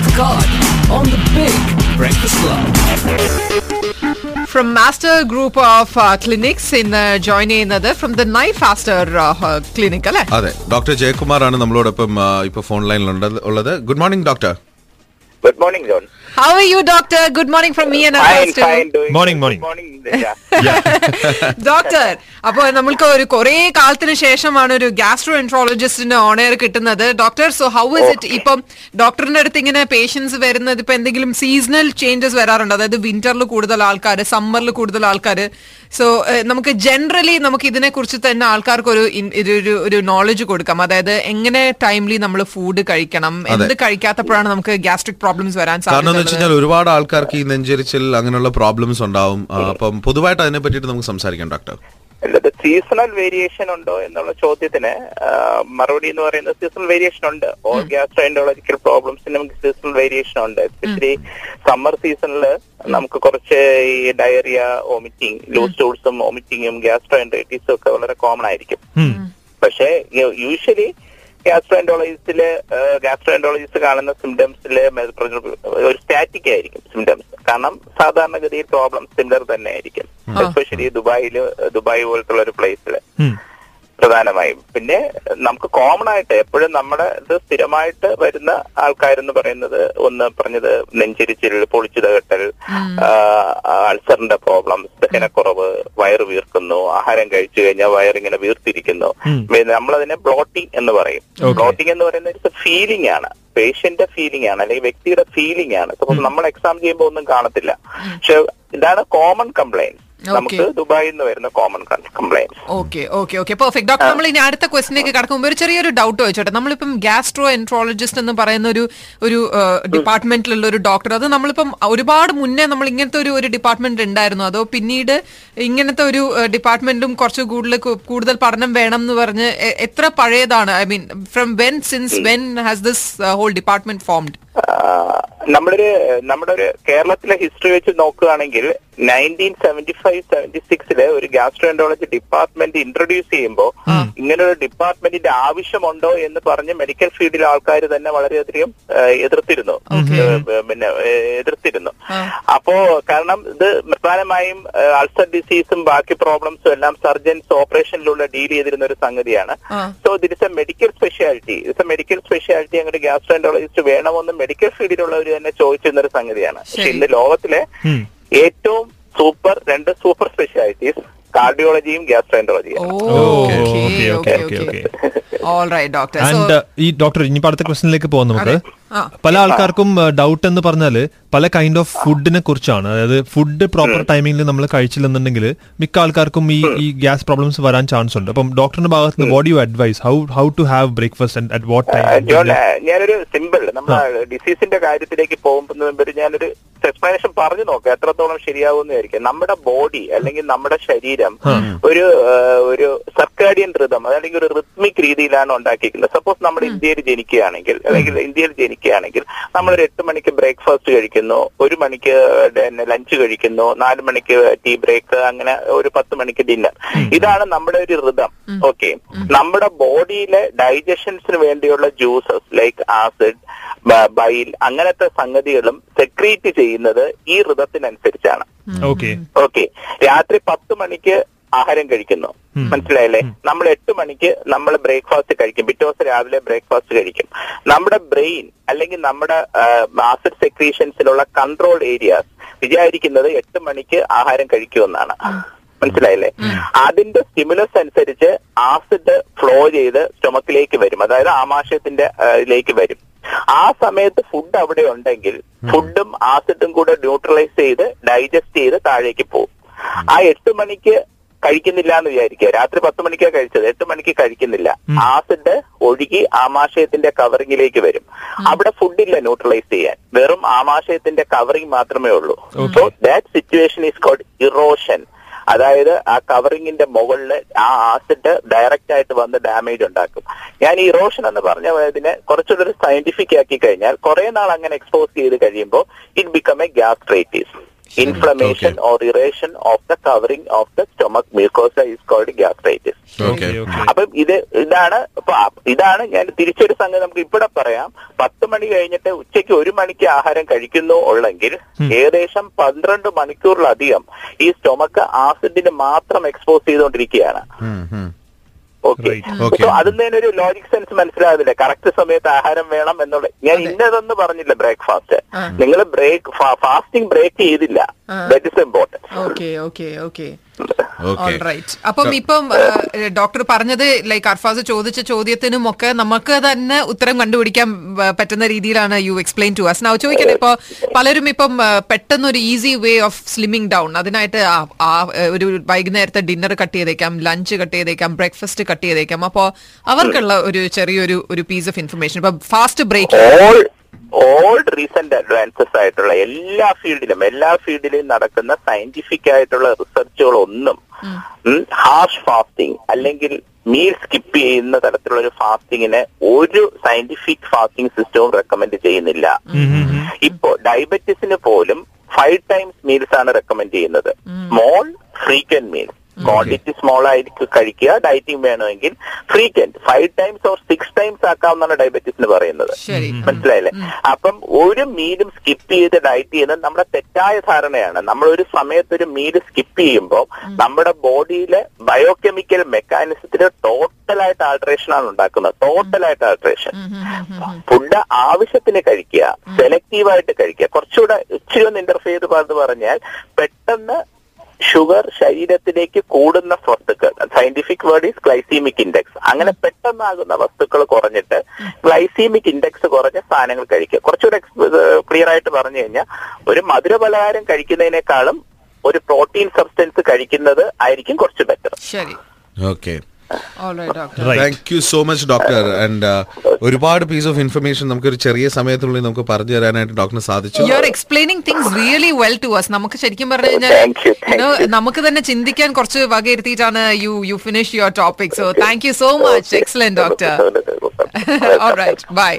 the card on the Big Breakfast Club. From master group of clinics ഇന്ന് join ചെയ്യുന്നത് from the നൈ faster clinic അല്ലെ? അതെ. Doctor Jayakumar ആണ് നമ്മളോടൊപ്പം ആ, ഇപ്പൊ ഫോൺ ലൈനിൽ ഉള്ളത്. Good morning doctor good morning John how are you, Doctor? Good morning from me and fine doing Morning, morning. Morning doctor അപ്പൊ നമ്മൾക്ക് ഒരു കുറെ കാലത്തിന് ശേഷമാണ് ഒരു ഗ്യാസ്ട്രോ എൻട്രോളജിസ്റ്റിന് ഓണയർ കിട്ടുന്നത് doctor so how is it ഇപ്പം ഡോക്ടറിന്റെ അടുത്ത് ഇങ്ങനെ പേഷ്യൻസ് വരുന്നത് ഇപ്പൊ എന്തെങ്കിലും സീസണൽ ചേഞ്ചസ് വരാറുണ്ട്? അതായത് വിന്ററിൽ കൂടുതൽ ആൾക്കാർ സമ്മറിൽ കൂടുതൽ ആൾക്കാർ സോ നമുക്ക് ജനറലി നമുക്ക് ഇതിനെ കുറിച്ച് തന്നെ ആൾക്കാർക്ക് ഒരു ഒരു- ഒരു നോളജ് കൊടുക്കാം. അതായത് എങ്ങനെ ടൈംലി നമ്മൾ ഫുഡ് കഴിക്കണം? എന്ത് കഴിക്കാത്തപ്പോഴാണ് നമുക്ക് ഗ്യാസ്ട്രിക് പ്രോബ്ലംസ് വരാൻ കാരണം എന്ന് വെച്ച് കഴിഞ്ഞാൽ ഒരുപാട് ആൾക്കാർക്ക് ഈ നെഞ്ചരിച്ചിൽ അങ്ങനെയുള്ള പ്രോബ്ലംസ് ഉണ്ടാവും. അപ്പം പൊതുവായിട്ട് അതിനെ പറ്റിട്ട് നമുക്ക് സംസാരിക്കാം ഡോക്ടർ സീസണൽ വേരിയേഷൻ ഉണ്ടോ എന്നുള്ള ചോദ്യത്തിന് മറുപടി എന്ന് പറയുന്നത് സീസണൽ വേരിയേഷൻ ഉണ്ട്. ഓൾ ഗ്യാസ്ട്രോൻഡോളജിക്കൽ പ്രോബ്ലംസിന് നമുക്ക് സീസണൽ വേരിയേഷൻ ഉണ്ട്. എസ്പെഷ്യലി സമ്മർ സീസണിൽ നമുക്ക് കുറച്ച് ഈ ഡയറിയ വോമിറ്റിംഗ് ലൂസ് ടൂൾസും വോമിറ്റിങ്ങും ഗ്യാസ്ട്രോൻഡൈറ്റീസും ഒക്കെ വളരെ കോമൺ ആയിരിക്കും. പക്ഷേ യൂഷ്വലി ഗ്യാസ്ട്രോൻഡോളജിസ്റ്റിൽ ഗ്യാസ്ട്രോൻഡോളജിസ്റ്റ് കാണുന്ന സിംറ്റംസിൽ ഒരു സ്റ്റാറ്റിക് ആയിരിക്കും സിംറ്റംസ് കാരണം സാധാരണഗതിയിൽ പ്രോബ്ലം സിമിലർ തന്നെ ആയിരിക്കും എസ്പെഷ്യലി ദുബായിൽ ദുബായ് പോലത്തുള്ള ഒരു പ്ലേസിൽ പ്രധാനമായും. പിന്നെ നമുക്ക് കോമൺ ആയിട്ട് എപ്പോഴും നമ്മുടെ ഇത് സ്ഥിരമായിട്ട് വരുന്ന ആൾക്കാരെന്ന് പറയുന്നത് ഒന്ന് പറഞ്ഞത് നെഞ്ചിരിച്ചിൽ പൊളിച്ചു തകട്ടൽ അൾസറിന്റെ പ്രോബ്ലംസ് ദഹനക്കുറവ് വയറ് വീർക്കുന്നു ആഹാരം കഴിച്ചു കഴിഞ്ഞാൽ വയറിങ്ങനെ വീർത്തിരിക്കുന്നു. പിന്നെ നമ്മളതിനെ ബ്ലോട്ടിംഗ് എന്ന് പറയും. ബ്ലോട്ടിംഗ് എന്ന് പറയുന്ന ഒരു ഫീലിംഗ് ആണ്. പേഷ്യന്റെ ഫീലിംഗ് ആണ് അല്ലെങ്കിൽ വ്യക്തിയുടെ ഫീലിംഗ് ആണ്. സപ്പോസ് നമ്മൾ എക്സാം ചെയ്യുമ്പോൾ ഒന്നും കാണത്തില്ല. പക്ഷെ ഇതാണ് കോമൺ കംപ്ലൈന്റ് നമുക്ക് ദുബായിൽ നിന്ന് വരുന്ന common complaints okay okay okay perfect doctor നമ്മൾ ഇനി അടുത്ത ക്വസ്റ്റിനേക്ക് കടക്കുമ്പോൾ ഒരു ചെറിയൊരു ഡൗട്ട് ചോദിച്ചോട്ടെ. നമ്മളിപ്പം ഗ്യാസ്ട്രോ എൻട്രോളജിസ്റ്റ് എന്ന് പറയുന്ന ഒരു ഒരു ഡിപ്പാർട്ട്മെന്റിലുള്ള ഒരു ഡോക്ടർ അത് നമ്മളിപ്പം ഒരുപാട് മുന്നേ നമ്മൾ ഇങ്ങനത്തെ ഒരു ഒരു ഡിപ്പാർട്ട്മെന്റ് ഉണ്ടായിരുന്നു. അതോ പിന്നീട് ഇങ്ങനത്തെ ഒരു ഡിപ്പാർട്ട്മെന്റും കുറച്ച് കൂടുതൽ കൂടുതൽ പഠനം വേണം എന്ന് പറഞ്ഞ് എത്ര പഴയതാണ്? I mean from when since when has this whole department formed നമ്മളൊരു നമ്മുടെ ഒരു കേരളത്തിലെ ഹിസ്റ്ററി വെച്ച് നോക്കുകയാണെങ്കിൽ നയന്റീൻ സെവന്റി ഫൈവ് സെവന്റി സിക്സിൽ ഒരു ഗ്യാസ്ട്രോഎൻട്രോളജി ഡിപ്പാർട്ട്മെന്റ് ഇൻട്രൊഡ്യൂസ് ചെയ്യുമ്പോൾ ഇങ്ങനെ ഒരു ഡിപ്പാർട്ട്മെന്റിന്റെ ആവശ്യമുണ്ടോ എന്ന് പറഞ്ഞ് മെഡിക്കൽ ഫീൽഡിലെ ആൾക്കാർ തന്നെ വളരെയധികം എതിർത്തിരുന്നു. പിന്നെ എതിർത്തിരുന്നു. അപ്പോ കാരണം ഇത് പ്രധാനമായും അൾസർ ഡിസീസും ബാക്കി പ്രോബ്ലംസും എല്ലാം സർജൻസ് ഓപ്പറേഷനിലൂടെ ഡീൽ ചെയ്തിരുന്ന ഒരു സംഗതിയാണ് so did a medical speciality it's a medical speciality അങ്ങനെ ഗ്യാസ്ട്രോൻഡോളജിസ്റ്റ് വേണമെന്ന് മെഡിക്കൽ ഫീൽഡിലുള്ളവർ തന്നെ ചോദിച്ചിരുന്ന ഒരു സംഗതിയാണ്. പക്ഷെ ഇന്ന് ലോകത്തിലെ ഏറ്റവും സൂപ്പർ രണ്ട് സൂപ്പർ സ്പെഷ്യാലിറ്റീസ് കാർഡിയോളജിയും ആൻഡ് ഈ ഡോക്ടർ ഇനി അടുത്ത ക്വസ്റ്റിനിലേക്ക് പോകാം നമുക്ക്. പല ആൾക്കാർക്കും ഡൗട്ട് എന്ന് പറഞ്ഞാൽ പല കൈൻഡ് ഓഫ് ഫുഡിനെ കുറിച്ചാണ്. അതായത് ഫുഡ് പ്രോപ്പർ ടൈമിംഗിൽ നമ്മൾ കഴിച്ചില്ലെന്നുണ്ടെങ്കിൽ മിക്ക ആൾക്കാർക്കും ഈ ഈ ഗ്യാസ് പ്രോബ്ലംസ് വരാൻ ചാൻസ് ഉണ്ട്. അപ്പം ഡോക്ടറിന്റെ ഭാഗത്ത് നിന്ന് what you advise how how to have breakfast and at what time ഞാനൊരു സിമ്പിൾ നമ്മൾ ഡിസീസിന്റെ കാര്യത്തിലേക്ക് പോകുമ്പോൾ മുമ്പ് ഞാനൊരു എക്സ്പ്ലനേഷൻ പറഞ്ഞു നോക്കാം. എത്രത്തോളം ശരിയാവുമെന്ന് വിചാരിക്കാം. നമ്മുടെ ബോഡി അല്ലെങ്കിൽ നമ്മുടെ ശരീരം ഒരു ഒരു സർക്കാഡിയൻ ഋതം അതല്ലെങ്കിൽ ഒരു റിത്മിക് രീതിയിലാണ് ഉണ്ടാക്കിയിരിക്കുന്നത്. സപ്പോസ് നമ്മൾ ഇന്ത്യയിൽ ജനിക്കുകയാണെങ്കിൽ അല്ലെങ്കിൽ ഇന്ത്യയിൽ ജനിക്കുകയാണെങ്കിൽ നമ്മൾ ഒരു എട്ട് മണിക്ക് ബ്രേക്ക്ഫാസ്റ്റ് കഴിക്കുന്നു ഒരു മണിക്ക് ലഞ്ച് കഴിക്കുന്നു നാല് മണിക്ക് ടീ ബ്രേക്ക് അങ്ങനെ ഒരു പത്ത് മണിക്ക് ഡിന്നർ ഇതാണ് നമ്മുടെ ഒരു ഋതം ഓക്കെ നമ്മുടെ ബോഡിയിലെ ഡൈജഷൻസിന് വേണ്ടിയുള്ള ജ്യൂസസ് ലൈക്ക് ആസിഡ് ബൈൽ അങ്ങനത്തെ സംഗതികളും സെക്രീറ്റ് ചെയ്യുന്നത് ഈ ഋതത്തിനനുസരിച്ചാണ് ഓക്കെ ഓക്കെ രാത്രി പത്ത് മണിക്ക് ആഹാരം കഴിക്കുന്നു. മനസ്സിലായല്ലേ? നമ്മൾ എട്ട് മണിക്ക് നമ്മൾ ബ്രേക്ക്ഫാസ്റ്റ് കഴിക്കും. പിറ്റേ ദിവസം രാവിലെ ബ്രേക്ക്ഫാസ്റ്റ് കഴിക്കും. നമ്മുടെ ബ്രെയിൻ അല്ലെങ്കിൽ നമ്മുടെ ആസിഡ് സെക്രീഷൻസിലുള്ള കൺട്രോൾ ഏരിയാസ് വിചാരിക്കുന്നത് എട്ട് മണിക്ക് ആഹാരം കഴിക്കുമെന്നാണ് മനസ്സിലായില്ലേ? അതിന്റെ സ്റ്റിമുലസ് അനുസരിച്ച് ആസിഡ് ഫ്ലോ ചെയ്ത് സ്റ്റൊമക്കിലേക്ക് വരും. അതായത് ആമാശയത്തിന്റെ ഇതിലേക്ക് വരും. ആ സമയത്ത് ഫുഡ് അവിടെ ഉണ്ടെങ്കിൽ ഫുഡും ആസിഡും കൂടെ ന്യൂട്രലൈസ് ചെയ്ത് ഡൈജസ്റ്റ് ചെയ്ത് താഴേക്ക് പോകും ആ എട്ട് മണിക്ക് കഴിക്കുന്നില്ല എന്ന് വിചാരിക്കുക. രാത്രി പത്ത് മണിക്കാണ് കഴിച്ചത്. എട്ട് മണിക്ക് കഴിക്കുന്നില്ല. ആസിഡ് ഒഴുകി ആമാശയത്തിന്റെ കവറിങ്ങിലേക്ക് വരും. അവിടെ ഫുഡില്ല ന്യൂട്രലൈസ് ചെയ്യാൻ. വെറും ആമാശയത്തിന്റെ കവറിങ് മാത്രമേ ഉള്ളൂ. So that situation is called erosion അതായത് ആ കവറിങ്ങിന്റെ മുകളിൽ ആ ആസിഡ് ഡയറക്റ്റ് ആയിട്ട് വന്ന് ഡാമേജ് ഉണ്ടാക്കും. ഞാൻ ഈ ഇറോഷൻ എന്ന് പറഞ്ഞ ഇതിനെ കുറച്ചുകൂടെ ഒരു സയന്റിഫിക് ആക്കി കഴിഞ്ഞാൽ കുറെ നാൾ അങ്ങനെ എക്സ്പോസ് ചെയ്ത് കഴിയുമ്പോൾ it become a gastritis inflammation Okay. or erosion of the covering of the stomach mucosa is called gastritis. അപ്പം ഇത് ഇതാണ് ഇതാണ് ഞാൻ തിരിച്ചൊരു സംഗതി നമുക്ക് ഇവിടെ പറയാം. പത്ത് മണി കഴിഞ്ഞിട്ട് ഉച്ചയ്ക്ക് ഒരു മണിക്ക് ആഹാരം കഴിക്കുന്നു ഉള്ളെങ്കിൽ ഏകദേശം പന്ത്രണ്ട് മണിക്കൂറിലധികം ഈ സ്റ്റൊമക്ക് ആസിഡിന് മാത്രം എക്സ്പോസ് ചെയ്തുകൊണ്ടിരിക്കുകയാണ്. ഓക്കെ അതിൽ നിന്ന് ഒരു ലോജിക് സെൻസ് മനസ്സിലാകുന്നില്ല കറക്റ്റ് സമയത്ത് ആഹാരം വേണം എന്നുള്ള ഞാൻ ഇന്നതൊന്നും പറഞ്ഞില്ല ബ്രേക്ക്ഫാസ്റ്റ് നിങ്ങൾ ബ്രേക്ക് ഫാസ്റ്റിംഗ് ബ്രേക്ക് ചെയ്തില്ല. That is important okay okay okay right അപ്പം ഇപ്പം ഡോക്ടർ പറഞ്ഞത് ലൈക് അർഫാസ് ചോദിച്ച ചോദ്യത്തിനും ഒക്കെ നമുക്ക് തന്നെ ഉത്തരം കണ്ടുപിടിക്കാൻ പറ്റുന്ന രീതിയിലാണ് you explain to us now ചോദിക്കട്ടെ ഇപ്പൊ പലരും ഇപ്പം പെട്ടെന്ന് ഒരു easy way of slimming down അതിനായിട്ട് ഒരു വൈകുന്നേരത്തെ ഡിന്നർ കട്ട് ചെയ്തേക്കാം ലഞ്ച് കട്ട് ചെയ്തേക്കാം ബ്രേക്ക്ഫാസ്റ്റ് കട്ട് ചെയ്തേക്കാം. അപ്പോ അവർക്കുള്ള ഒരു ചെറിയൊരു ഒരു പീസ് ഓഫ് ഇൻഫർമേഷൻ ഇപ്പൊ fast break all recent advances ആയിട്ടുള്ള എല്ലാ ഫീൽഡിലും എല്ലാ ഫീൽഡിലും നടക്കുന്ന സയന്റിഫിക് ആയിട്ടുള്ള റിസർച്ചുകളൊന്നും ഹാർഷ് ഫാസ്റ്റിംഗ് അല്ലെങ്കിൽ മീൽ സ്കിപ്പ് ചെയ്യുന്ന തരത്തിലുള്ള ഒരു ഫാസ്റ്റിങ്ങിന് ഒരു സയന്റിഫിക് ഫാസ്റ്റിംഗ് സിസ്റ്റവും റെക്കമെൻഡ് ചെയ്യുന്നില്ല ഇപ്പോ ഡയബറ്റീസിന് പോലും ഫൈവ് ടൈംസ് മീൽസ് ആണ് റെക്കമെൻഡ് ചെയ്യുന്നത്. Small frequent meals quantity small ആയിരിക്കും കഴിക്കുക. ഡയറ്റിംഗ് വേണമെങ്കിൽ frequent five times or six times ആക്കാവുന്നതാണ് ഡയബറ്റീസിന് പറയുന്നത്. മനസ്സിലായില്ലേ? അപ്പം ഒരു മീലും സ്കിപ്പ് ചെയ്ത് ഡയറ്റ് ചെയ്യുന്നത് നമ്മുടെ തെറ്റായ ധാരണയാണ്. നമ്മൾ ഒരു സമയത്ത് ഒരു മീൽ സ്കിപ്പ് ചെയ്യുമ്പോൾ നമ്മുടെ ബോഡിയിലെ ബയോകെമിക്കൽ മെക്കാനിസത്തിന് ടോട്ടലായിട്ട് ആൾട്രേഷൻ ആണ് ഉണ്ടാക്കുന്നത്. ടോട്ടലായിട്ട് ആൾട്രേഷൻ ഫുഡ് ആവശ്യത്തിന് കഴിക്കുക. സെലക്റ്റീവായിട്ട് കഴിക്കുക. കുറച്ചുകൂടെ ഇച്ചിരി ഒന്ന് ഇന്റർഫിയർ ചെയ്ത് പറഞ്ഞു പറഞ്ഞാൽ പെട്ടെന്ന് ഷുഗർ ശരീരത്തിലേക്ക് കൂടുന്ന വസ്തുക്കൾ scientific word is glycemic index അങ്ങനെ പെട്ടെന്നാകുന്ന വസ്തുക്കൾ കുറഞ്ഞിട്ട് ഗ്ലൈസീമിക് ഇൻഡെക്സ് കുറഞ്ഞ സാധനങ്ങൾ കഴിക്കുക. കുറച്ചുകൂടെ ക്ലിയർ ആയിട്ട് പറഞ്ഞു കഴിഞ്ഞാൽ ഒരു മധുര പലഹാരം കഴിക്കുന്നതിനേക്കാളും ഒരു പ്രോട്ടീൻ സബ്സ്റ്റൻസ് കഴിക്കുന്നത് ആയിരിക്കും കുറച്ച് ബെറ്റർ ശരി. Okay. Thank you so much doctor and ഒരുപാട് പീസ് ഓഫ് ഇൻഫർമേഷൻ നമുക്ക് ഒരു ചെറിയ സമയത്തിനുള്ളിൽ നമുക്ക് പറഞ്ഞു തരാനായിട്ട് ഡോക്ടറിന് സാധിച്ചു. You are explaining things really well to us നമുക്ക് ശരിക്കും പറഞ്ഞു കഴിഞ്ഞാൽ thank you know, you. നമുക്ക് തന്നെ ചിന്തിക്കാൻ കുറച്ച് വകയിരുത്തിയിട്ടാണ് you you finish your topic so thank you so much excellent doctor all right bye.